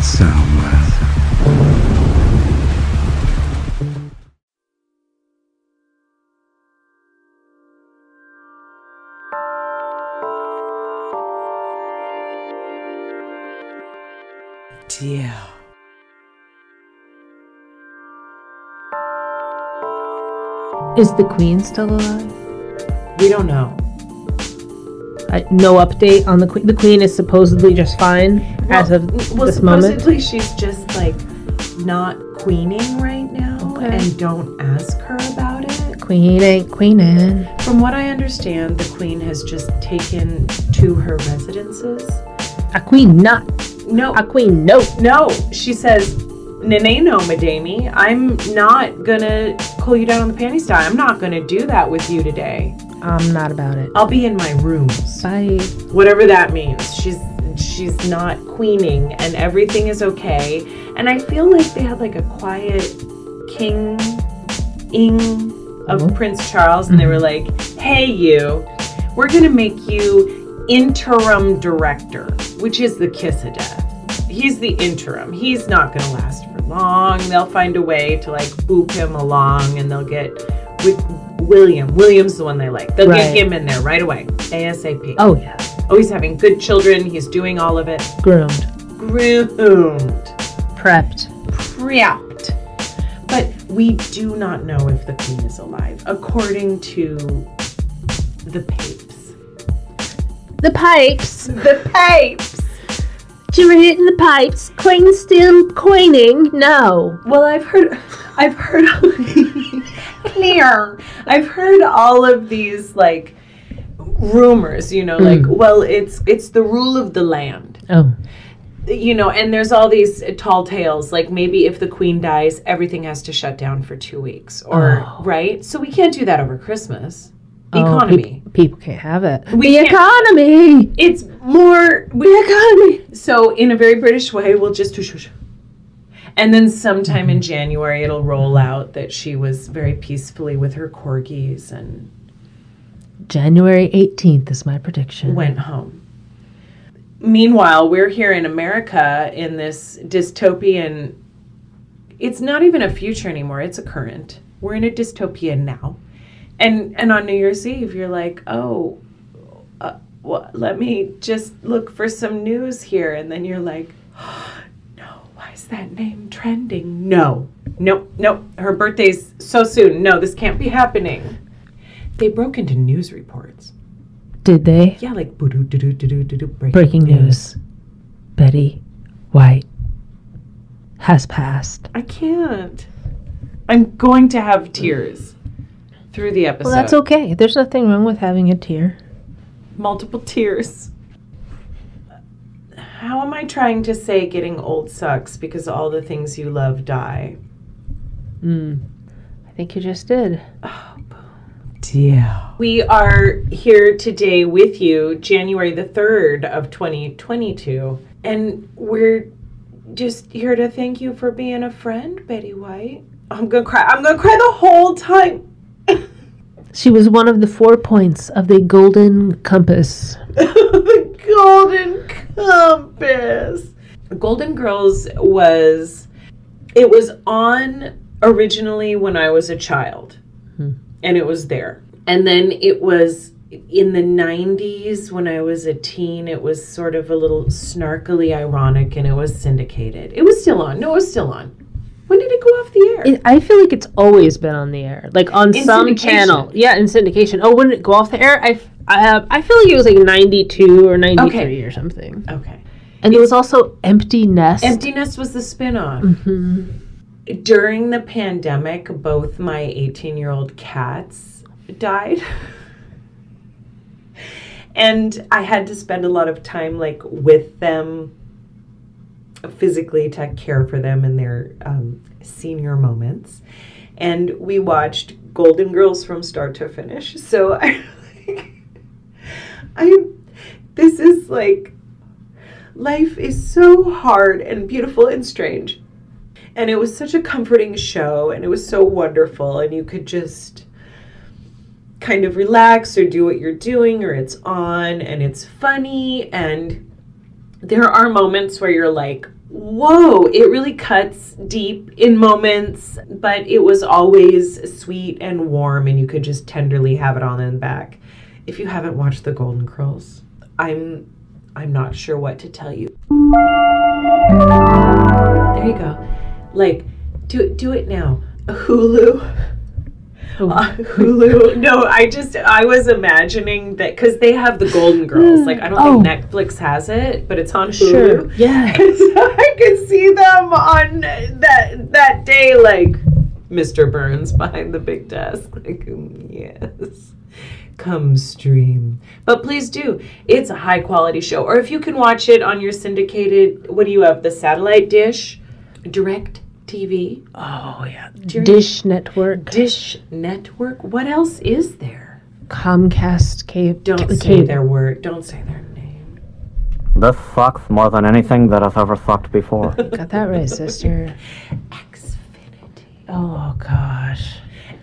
Soundwave. Dear. Is the queen still alive? We don't know. I, no update on the queen. The queen is supposedly just fine as of well, this moment. supposedly she's just like not queening right now, Okay. and don't ask her about it. Queen ain't queening. From what I understand, the queen has just taken to her residences. A queen not. No, A queen no. no, she says, Nene no, madame. I'm not gonna pull you down on the panty style. I'm not gonna do that with you today. I'm not about it. I'll be in my rooms. Bye. whatever that means. She's she's not queening and everything is okay. And I feel like they had like a quiet king ing of Mhm. Prince Charles and they were like, "Hey you, we're going to make you interim director, which is the kiss of death. He's the interim. He's not going to last for long. They'll find a way to like boop him along and they'll get with William. William's the one they like. They'll Right. get him in there right away. ASAP. Oh yeah. Oh, he's having good children. He's doing all of it. Groomed. Groomed. Prepped. Prepped. But we do not know if the queen is alive, according to the papes. The pipes. The papes! Did you it in the pipes? Queen still queening? No. Well, I've heard, I've heard, clear. I've heard all of these like rumors. You know, like, hmm. well, it's it's the rule of the land. Oh. you know, and there's all these tall tales, like maybe if the queen dies, everything has to shut down for two weeks, or Oh. right? So we can't do that over Christmas. The Oh, economy. peop- people can't have it. We the economy. It's more the economy. So in a very British way, we'll just. And then sometime in January it'll roll out that she was very peacefully with her corgis and January 18th is my prediction. went home. Meanwhile, we're here in America in this dystopian. It's not even a future anymore; it's a current. We're in a dystopia now, and and on New Year's Eve, you're like, oh, uh, well, let me just look for some news here, and then you're like, no, why is that name trending? No, no, no, her birthday's so soon. No, this can't be happening. They broke into news reports. Did they? Yeah, like breaking, Breaking news. Betty White has passed. I can't. I'm going to have tears through the episode. Well, that's okay. There's nothing wrong with having a tear. Multiple tears. How am I trying to say getting old sucks because all the things you love die? Mm. I think you just did. Oh, dear. We are here today with you, January the 3rd of 2022, and we're just here to thank you for being a friend, Betty White. I'm gonna cry. I'm gonna cry the whole time. She was one of the four points of the Golden Compass. the Golden Compass. Golden Girls was it was on originally when I was a child. Hmm. And it was there. And then it was in the 90s when I was a teen, it was sort of a little snarkily ironic and it was syndicated. It was still on. No, it was still on. When did it go off the air? It, I feel like it's always been on the air, like on In some channel. Yeah, in syndication. Oh, when did it go off the air? I, I have. I feel like it was like ninety two or ninety three Okay. or something. okay. And there was also Empty Nest. Empty Nest was the spin-off. Mhm. during the pandemic, both my 18 year old cats died. and I had to spend a lot of time like with them physically to care for them in their um, senior moments. And we watched Golden Girls from start to finish. So I, I, am this is like, life is so hard and beautiful and strange and it was such a comforting show and it was so wonderful and you could just kind of relax or do what you're doing or it's on and it's funny and there are moments where you're like whoa, it really cuts deep in moments, but it was always sweet and warm, and you could just tenderly have it on in the back. If you haven't watched The Golden Girls, I'm I'm not sure what to tell you. There you go. Like, do do it now. Hulu. Uh, Hulu. No, I just I was imagining that because they have the Golden Girls. Like I don't Oh. think Netflix has it, but it's on Hulu. Sure. Yeah. so I could see them on that that day, like Mr. Burns behind the big desk. Like, mm, yes, come stream. But please do. It's a high quality show. Or if you can watch it on your syndicated, what do you have? The satellite dish, direct TV, Oh yeah. you- Dish Network, Dish Network. What else is there? Comcast, Cable. Don't ca- say cable. their word. Don't say their name. This sucks more than anything that has ever sucked before. Got that right, sister. Xfinity. Oh gosh.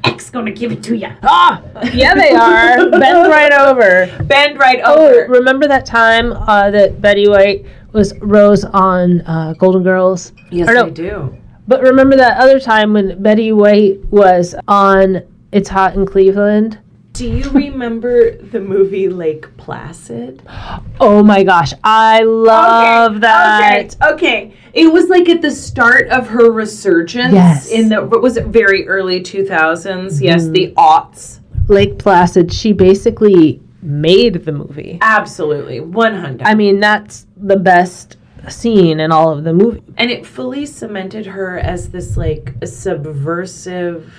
X gonna give it to ya. Ah, yeah, they are. Bend right over. Bend right Oh, over. remember that time uh, that Betty White was Rose on uh, Golden Girls? yes, no, I do. But remember that other time when Betty White was on It's Hot in Cleveland? Do you remember the movie Lake Placid? Oh my gosh, I love that. Okay, okay. It was like at the start of her resurgence. Yes. In the what was it very early two mm-hmm. Yes, the aughts. Lake Placid, she basically made the movie. Absolutely, one hundred. I mean, that's the best scene in all of the movie. and it fully cemented her as this like subversive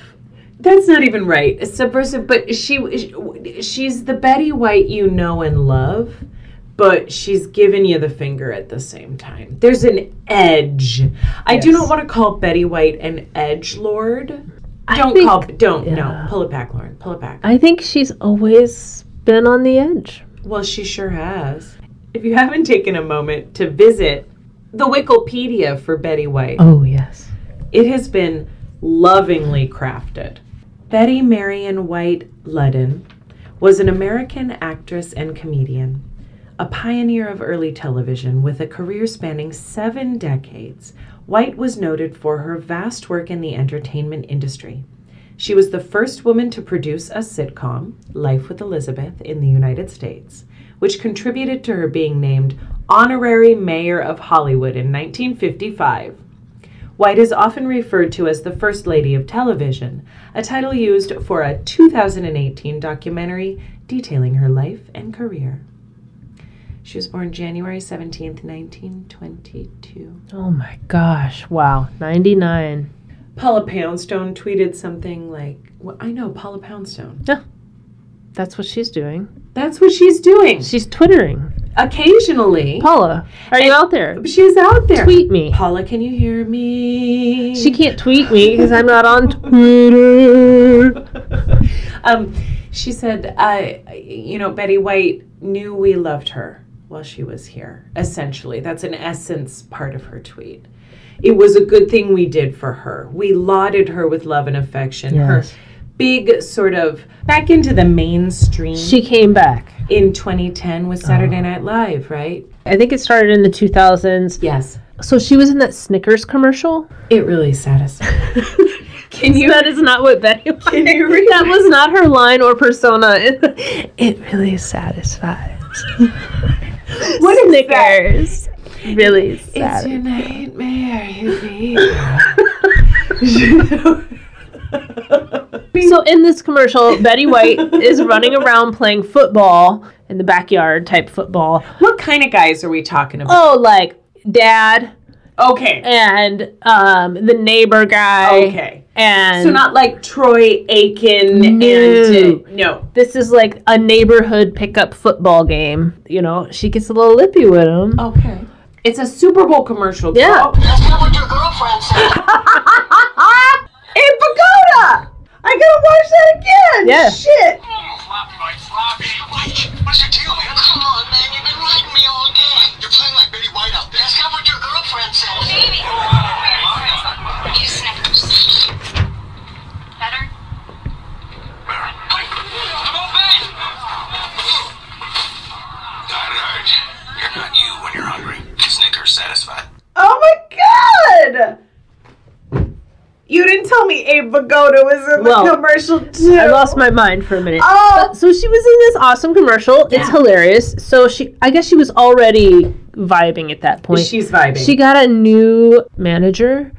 that's not even right subversive but she she's the betty white you know and love but she's giving you the finger at the same time there's an edge i do not want to call betty white an edge lord don't think- call don't yeah. no pull it back lauren pull it back I think she's always been on the edge. well she sure has if you haven't taken a moment to visit the wikipedia for betty white Oh, yes. It has been lovingly crafted. Betty Marion White Ludden was an American actress and comedian, a pioneer of early television with a career spanning seven decades. White was noted for her vast work in the entertainment industry. She was the first woman to produce a sitcom, Life with Elizabeth, in the United States, which contributed to her being named honorary mayor of Hollywood in 1955. White is often referred to as the First Lady of Television, a title used for a 2018 documentary detailing her life and career. She was born January 17th, 1922. Oh my gosh. Wow. 99. Paula Poundstone tweeted something like, well, I know Paula Poundstone. Yeah. That's what she's doing. That's what she's doing. She's twittering. Occasionally, Paula, are you out there? she's out there. Tweet me. Paula, can you hear me? She can't tweet me because I'm not on Twitter. um, she said, I, you know, Betty White knew we loved her while she was here. Essentially, that's an essence part of her tweet. It was a good thing we did for her. We lauded her with love and affection. Yes. Her big sort of back into the mainstream She came back. in 2010 with Saturday oh. Night Live, right? I think it started in the 2000s. Yes. So she was in that Snickers commercial. It really satisfied. Can you That is not what Betty. Can you read that was not her line or persona. It, it really satisfies. What is Snickers really It's satisfies. your nightmare, you So in this commercial, Betty White is running around playing football in the backyard type football. What kind of guys are we talking about? Oh, like dad Okay. and um, the neighbor guy. Okay. And So not like Troy Aikman No. and no. this is like a neighborhood pickup football game. You know, she gets a little lippy with him. Okay. It's a Super Bowl commercial. Yeah. That's not what your girlfriend said. hey, Pagoda! I gotta watch that again. Yeah. Shit. Sloppy, like sloppy. Mike, what's your deal, man? Come on, man. You've been riding me all day. You're playing like Betty White out there. That's not what your girlfriend said. Baby. Eat Snickers. Better? I'm open. That hurt. You're not you when you're hungry. Snickers satisfied. Oh my Abe Vigoda was in the Well, commercial too. I lost my mind for a minute. Oh. But- so she was in this awesome commercial. It's hilarious. So she, I guess she was already vibing at that point. She's vibing. She got a new manager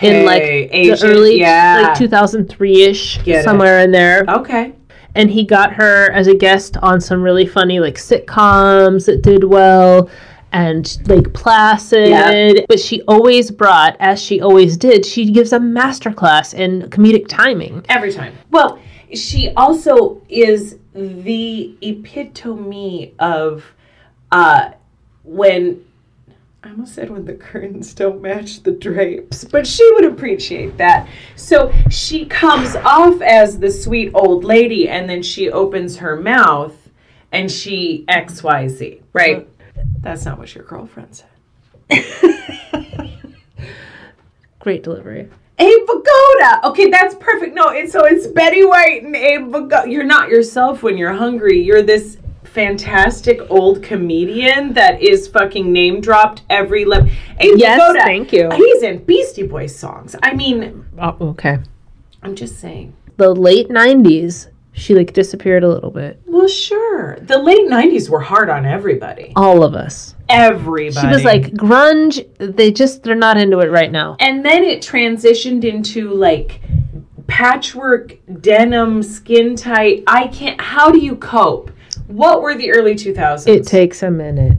in like Hey, the early, yeah. like 2003 ish, Get it. somewhere in there. okay. And he got her as a guest on some really funny like sitcoms that did well. And like Placid, Yep. but she always brought, as she always did, she gives a masterclass in comedic timing. Every time. Well, she also is the epitome of uh, when I almost said when the curtains don't match the drapes, but she would appreciate that. So she comes off as the sweet old lady, and then she opens her mouth and she X Y Z. Right? That's not what your girlfriend said. Great delivery. Abe Vigoda. Okay, that's perfect. No, it's so it's Betty White and Abe Vigoda. You're not yourself when you're hungry. You're this fantastic old comedian that is fucking name dropped every level. Abe Yes, Vigoda. thank you. He's in Beastie Boys songs. I mean, Oh, okay. I'm just saying. The late 90s, she like disappeared a little bit. Well, sure. The late '90s were hard on everybody. All of us. Everybody. She was like, grunge, they just, they're not into it right now. and then it transitioned into like patchwork denim skin tight i can't how do you cope what were the early 2000s It takes a minute.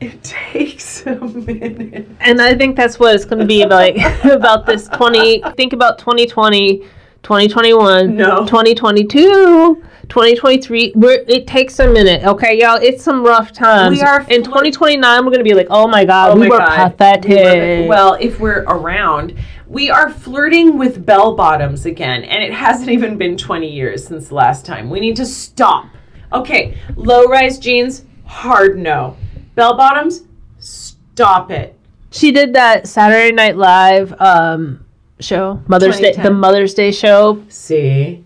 it takes a minute And I think that's what it's going to be like about this 20, think about 2020, 2021, No. 2022. 2023 we're, it takes a minute okay y'all? It's some rough times. We are in 2029 we're gonna be like oh my god Oh we my were God. pathetic. Well if we're around we are flirting with bell bottoms again and it hasn't even been 20 years since the last time. We need to stop. Okay low rise jeans hard no. Bell bottoms stop it. She did that Saturday Night Live um, show, Mother's Day, the Mother's Day show. See?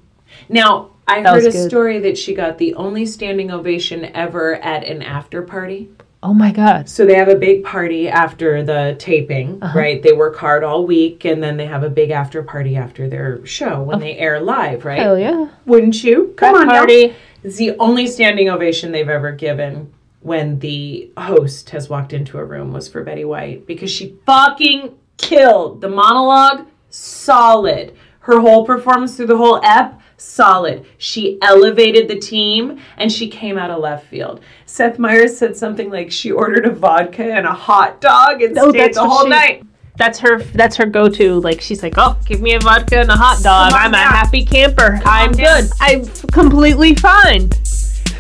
Now, I That heard a good. story that she got the only standing ovation ever at an after party. Oh my God! So they have a big party after the taping, Uh-huh. right? They work hard all week and then they have a big after party after their show when they air live, right? Hell yeah! Wouldn't you? Come on, now. party. It's the only standing ovation they've ever given when the host has walked into a room was for Betty White because she fucking killed the monologue. Solid. Her whole performance through the whole ep. Solid. She elevated the team and she came out of left field. Seth Meyers said something like she ordered a vodka and a hot dog and Oh, stayed the whole she- night. That's her. That's her go-to. Like she's like, oh, give me a vodka and a hot dog. I'm a happy camper. I'm good. I'm completely fine.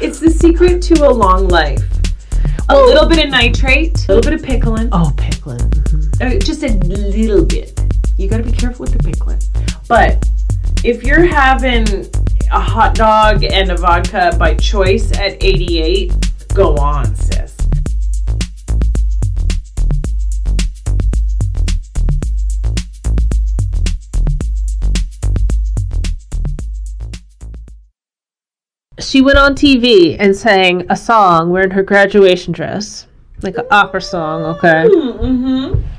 It's the secret to a long life. A little bit of nitrate, a little bit of pickling, Oh, pickling. Uh, just a little bit. Careful with the pickling. But if you're having a hot dog and a vodka by choice at 88, go on, sis. She went on TV and sang a song wearing her graduation dress, like an opera song. Okay. Mm-hmm.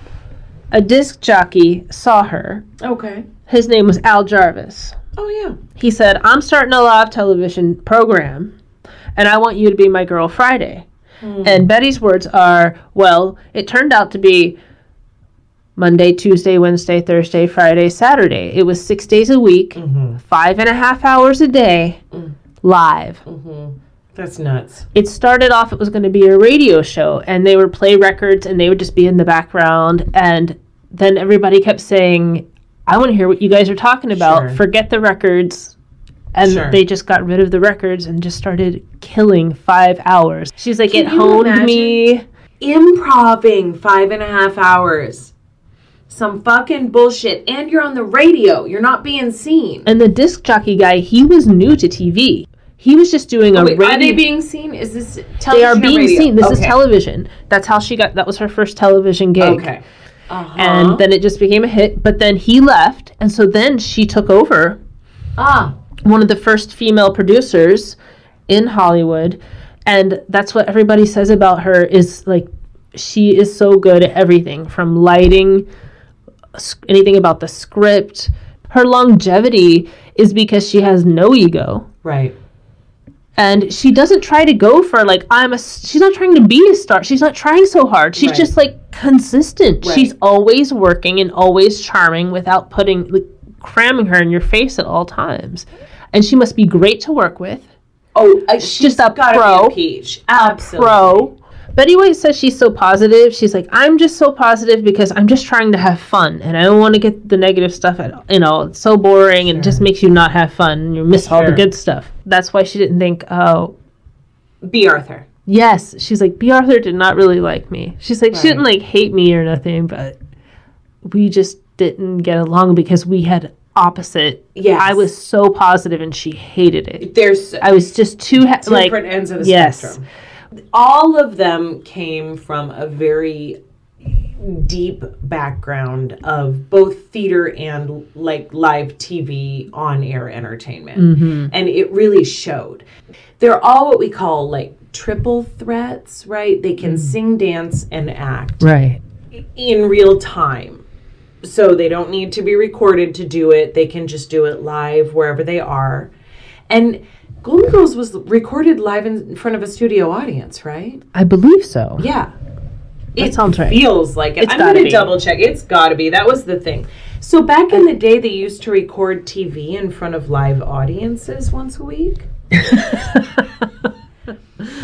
A disc jockey saw her. Okay. His name was Al Jarvis. Oh, yeah. He said, I'm starting a live television program and I want you to be my girl Friday. Hmm. And Betty's words are, well, it turned out to be Monday, Tuesday, Wednesday, Thursday, Friday, Saturday. It was six days a week, mm-hmm. five and a half hours a day, mm. live. Mm-hmm. That's nuts. It started off, it was going to be a radio show, and they would play records and they would just be in the background. And then everybody kept saying, I want to hear what you guys are talking about. Sure. Forget the records. And Sure. they just got rid of the records and just started killing five hours. She's like, Can it honed me. Improving five and a half hours. Some fucking bullshit. And you're on the radio. You're not being seen. And the disc jockey guy, he was new to TV. He was just doing a Oh, Wait, radio. are they being seen? Is this television they are being radio? seen. This is television. That's how she got. That was her first television gig. Okay. Uh-huh. And then it just became a hit. But then he left, and so then she took over. ah, one of the first female producers in Hollywood and that's what everybody says about her is like she is so good at everything from lighting anything about the script Her longevity is because she has no ego. Right. And she doesn't try to go for like I'm a she's not trying to be a star. She's not trying so hard. She's Right. just like consistent. Right. She's always working and always charming without putting like cramming her in your face at all times. And she must be great to work with. Oh, uh, she's just a gotta pro. A peach. Absolutely. Pro. Betty White says she's so positive. She's like, I'm just so positive because I'm just trying to have fun and I don't want to get the negative stuff at you know, it's so boring and it just makes you not have fun and you miss all the good stuff. That's why she didn't think, oh, Bea Arthur. Yes, she's like Bea Arthur did not really like me. She's like she didn't like hate me or nothing, but we just didn't get along because we had opposite. Yeah, I was so positive and she hated it. There's I was just too ha- like different ends of the yes. spectrum. All of them came from a very deep background of both theater and like live TV on air entertainment. Mm-hmm. And it really showed. They're all what we call like triple threats, right? They can sing, dance, and act right. in real time. So they don't need to be recorded to do it. They can just do it live wherever they are. And Golden Girls was recorded live in front of a studio audience, right? I believe so. Yeah. That sounds right. Feels like it. It's I'm going to double check. It's got to be. That was the thing. So back in the day, they used to record TV in front of live audiences once a week.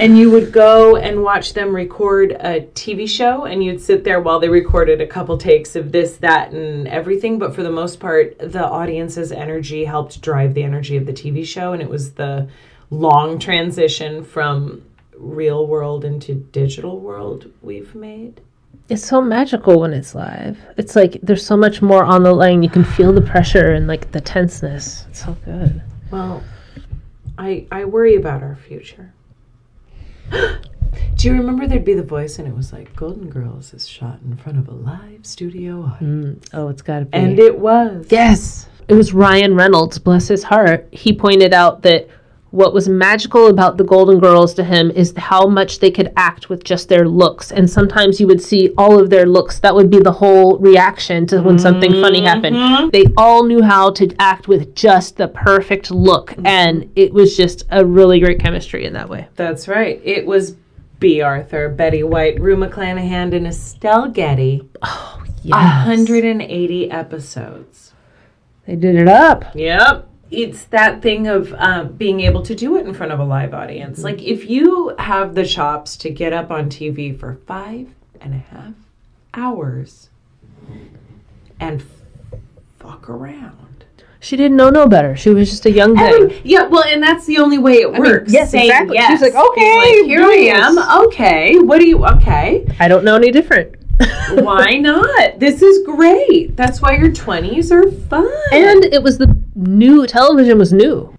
and you would go and watch them record a TV show, and you'd sit there while they recorded a couple takes of this, that, and everything. But for the most part, the audience's energy helped drive the energy of the TV show, and it was the long transition from real world into digital world we've made. It's so magical when it's live. It's like there's so much more on the line. You can feel the pressure and like the tenseness. It's so good. Well, I I worry about our future. Do you remember there'd be the voice and it was like Golden Girls is shot in front of a live studio audience. Mm, oh, it's got to be. And it was. Yes. It was Ryan Reynolds, bless his heart. He pointed out that what was magical about the Golden Girls to him is how much they could act with just their looks. And sometimes you would see all of their looks. That would be the whole reaction to when something funny mm-hmm. happened. They all knew how to act with just the perfect look. Mm-hmm. And it was just a really great chemistry in that way. That's right. It was Bea Arthur, Betty White, Rue McClanahan, and Estelle Getty. Oh, yes. 180 episodes. They did it up. Yep. It's that thing of uh, being able to do it in front of a live audience. Like, if you have the chops to get up on TV for five and a half hours and fuck around. She didn't know no better. She was just a young thing. Yeah, well, and that's the only way it works. yes, saying exactly. Yes. She's like, okay, like, here I am. Okay, what do you? Okay, I don't know any different. why not? This is great. That's why your twenties are fun. And it was the new television was new.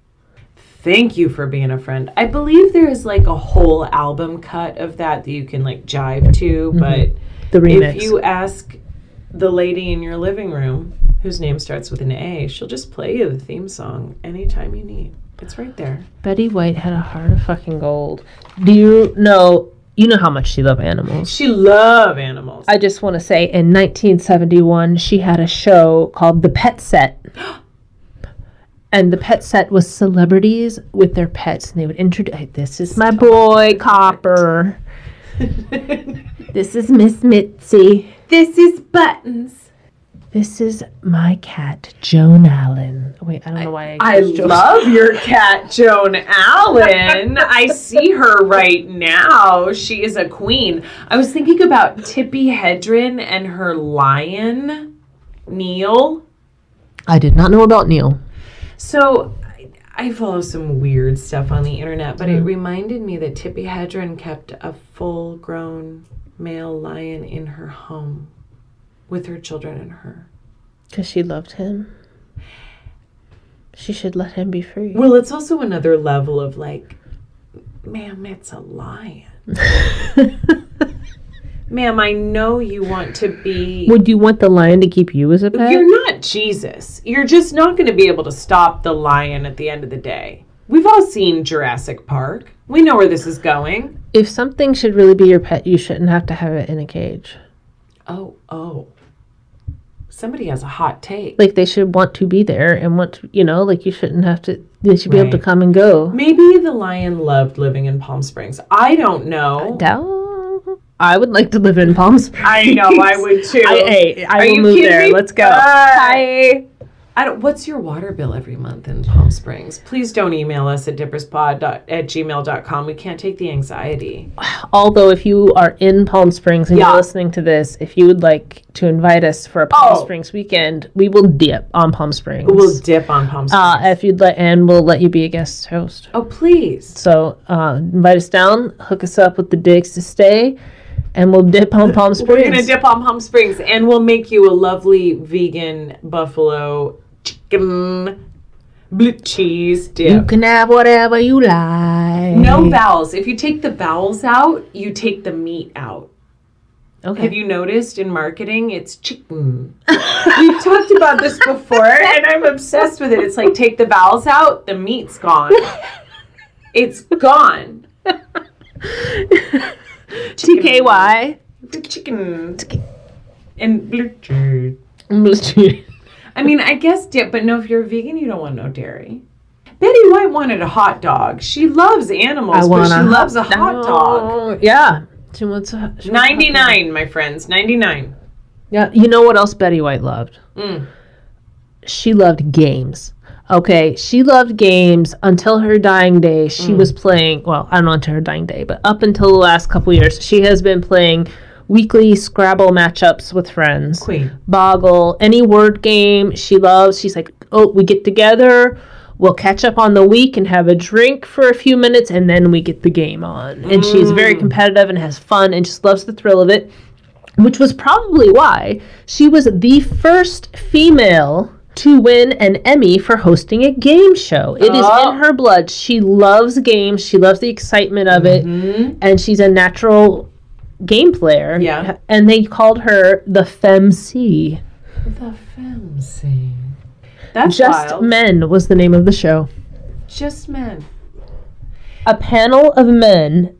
Thank you for being a friend. I believe there is like a whole album cut of that that you can like jive to, mm-hmm. but The remix. if you ask the lady in your living room whose name starts with an A, she'll just play you the theme song anytime you need. It's right there. Betty White had a heart of fucking gold. Do you know? You know how much she loved animals. She loved animals. I just want to say, in 1971, she had a show called The Pet Set. And the pet set was celebrities with their pets, and they would introduce. This is my boy Copper. This is Miss Mitzi. this is Buttons. This is my cat Joan Allen. Wait, I don't know why I. I chose Joan- love your cat, Joan Allen. I see her right now. She is a queen. I was thinking about Tippi Hedren and her lion, Neil. I did not know about Neil. So I, I follow some weird stuff on the internet, but it mm-hmm. reminded me that Tippi Hedren kept a full grown male lion in her home with her children and her. Because she loved him. She should let him be free. Well, it's also another level of like, ma'am, it's a lion. Ma'am, I know you want to be. Would you want the lion to keep you as a pet? You're not Jesus. You're just not going to be able to stop the lion at the end of the day. We've all seen Jurassic Park. We know where this is going. if something should really be your pet, you shouldn't have to have it in a cage. Oh, oh. Somebody has a hot take. Like they should want to be there and want to, you know, like you shouldn't have to. They should be able to come and go. Maybe the lion loved living in Palm Springs. I don't know. Down. I would like to live in Palm Springs. I know I would too. I, hey, I Are will you move there. me? Let's go. Bye. I don't, what's your water bill every month in Palm Springs? Please don't email us at dipperspod dot- at gmail.com. We can't take the anxiety. Although, if you are in Palm Springs and Yeah. you're listening to this, if you would like to invite us for a Palm Oh. Springs weekend, we will dip on Palm Springs. We'll dip on Palm Springs. uh, if you'd let, and we'll let you be a guest host. oh, please. So uh, invite us down, hook us up with the digs to stay, and we'll dip on Palm Springs. We're going to dip on Palm Springs and we'll make you a lovely vegan buffalo chicken blue cheese dip. You can have whatever you like. No vowels. If you take the vowels out, you take the meat out. Okay. Have you noticed in marketing it's chicken? We've talked about this before and I'm obsessed with it. It's like take the vowels out, the meat's gone. It's gone. TKY. Chicken. And blue cheese. I mean, I guess dip, but no, if you're a vegan, you don't want no dairy. Betty White wanted a hot dog. She loves animals, but she loves a hot dog. Yeah. She wants a, she wants a hot dog. 99, my friends. 99. Yeah. You know what else Betty White loved? Mm. She loved games. Okay, she loved games until her dying day. She Mm. was playing, well, I don't know until her dying day, but up until the last couple years, she has been playing weekly Scrabble matchups with friends. Queen. Boggle, any word game she loves. She's like, oh, we get together, we'll catch up on the week and have a drink for a few minutes, and then we get the game on. And she's very competitive and has fun and just loves the thrill of it, which was probably why she was the first female to win an Emmy for hosting a game show. It is Oh. in her blood. She loves games, she loves the excitement of it, mm-hmm. and she's a natural game player. Yeah. And they called her the FemC. The fancy. That's Just wild. Men was the name of the show. Just men. A panel of men.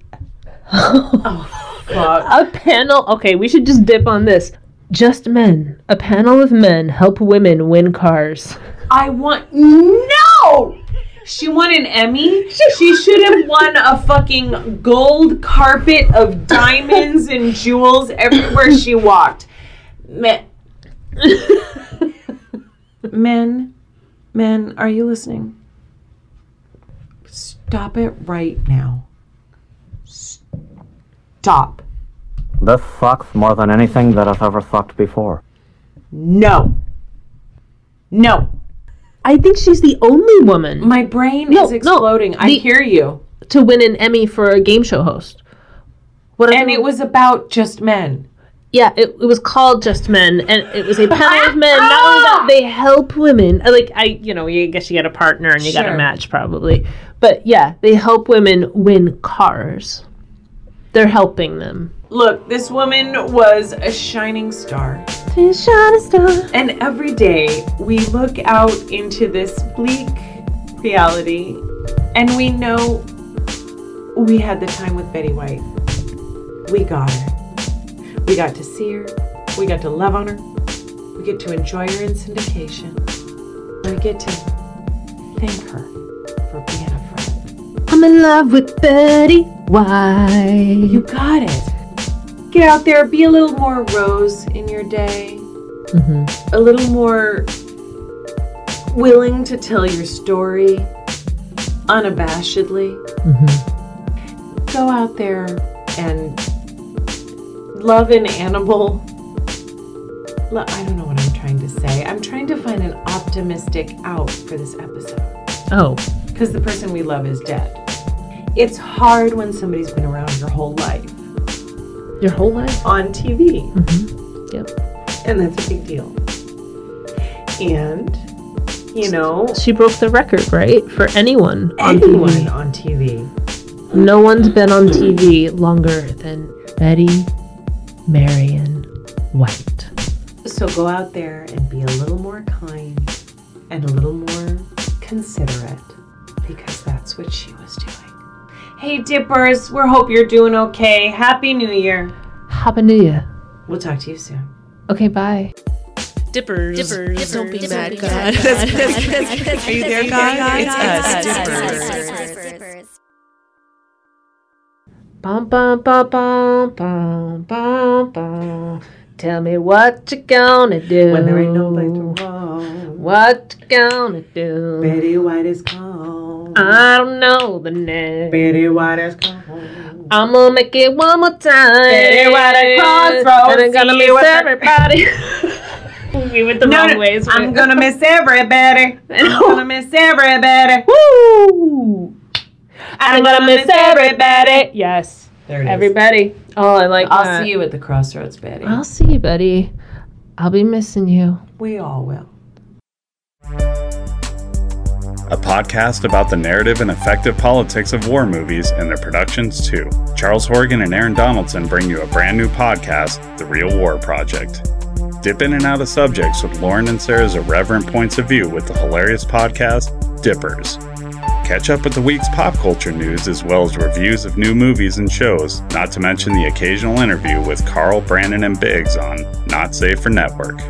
oh. Fuck. A panel. Okay, we should just dip on this. Just men. A panel of men help women win cars. I want no. She won an Emmy. She should have won a fucking gold carpet of diamonds and jewels everywhere she walked. Men, men, men, are you listening? Stop it right now. Stop. This sucks more than anything that has ever sucked before. No. No. I think she's the only woman My brain No, is no, exploding. I the- hear you. to win an Emmy for a game show host. What And it was about just men. Yeah, it, it was called Just Men, and it was a panel of men. Not only that, they help women. Uh, Like I, you know, you guess you get a partner and you got Sure. a match probably, but yeah, they help women win cars. They're helping them. Look, this woman was a shining star. Shining star. And every day we look out into this bleak reality and we know we had the time with Betty White. We got her. We got to see her. We got to love on her. We get to enjoy her in syndication. We get to thank her for being a friend. I'm in love with Betty White. You got it. Get out there, be a little more rose in your day. Mhm. A little more willing to tell your story unabashedly. Mhm. Go out there and love an animal. I don't know what I'm trying to say. I'm trying to find an optimistic out for this episode Oh, because the person we love is dead. It's hard when somebody's been around your whole life your whole life. on TV. Mhm. Yep. And that's a big deal. And, you know, She broke the record, right? For anyone on anyone TV. on TV. No one's been on TV longer than Betty Marion White. So go out there and be a little more kind and a little more considerate because that's what she was doing. Hey, Dippers, we hope you're doing okay. Happy New Year. Happy New Year. We'll talk to you soon. Okay, bye. Dippers. Dippers. Don't be mad, God. Are you there, God? It's us, Dippers. Dippers. Bum bum bum bum bum bum bum. Tell me what you gonna do When there ain't no place to roam. What you gonna do? Betty White is calm. I don't know the name. Betty White is calm. I'm gonna make it one more time. Betty White at Crossroads, I'm gonna miss you at the- everybody. we went the No, wrong no, ways. I'm gonna miss everybody. I'm gonna miss everybody. Woo! I'm gonna miss everybody. Yes. There it is. Everybody. Oh, I like I'll that. see you at the crossroads, Betty. I'll see you, buddy. I'll be missing you. We all will. A podcast about the narrative and effective politics of war movies and their productions too. Charles Horgan and Aaron Donaldson bring you a brand new podcast, The Real War Project. Dip in and out of subjects with Lauren and Sarah's irreverent points of view with the hilarious podcast, Dippers. Catch up with the week's pop culture news as well as reviews of new movies and shows, not to mention the occasional interview with Carl, Brandon, and Biggs on Not Safe for Network.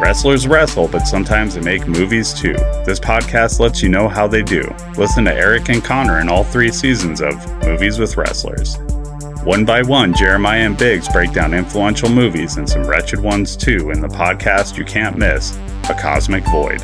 Wrestlers wrestle, but sometimes they make movies too. This podcast lets you know how they do. Listen to Eric and Connor in all three seasons of Movies with Wrestlers. One by one, Jeremiah and Biggs break down influential movies and some wretched ones too in the podcast you can't miss, A Cosmic Void.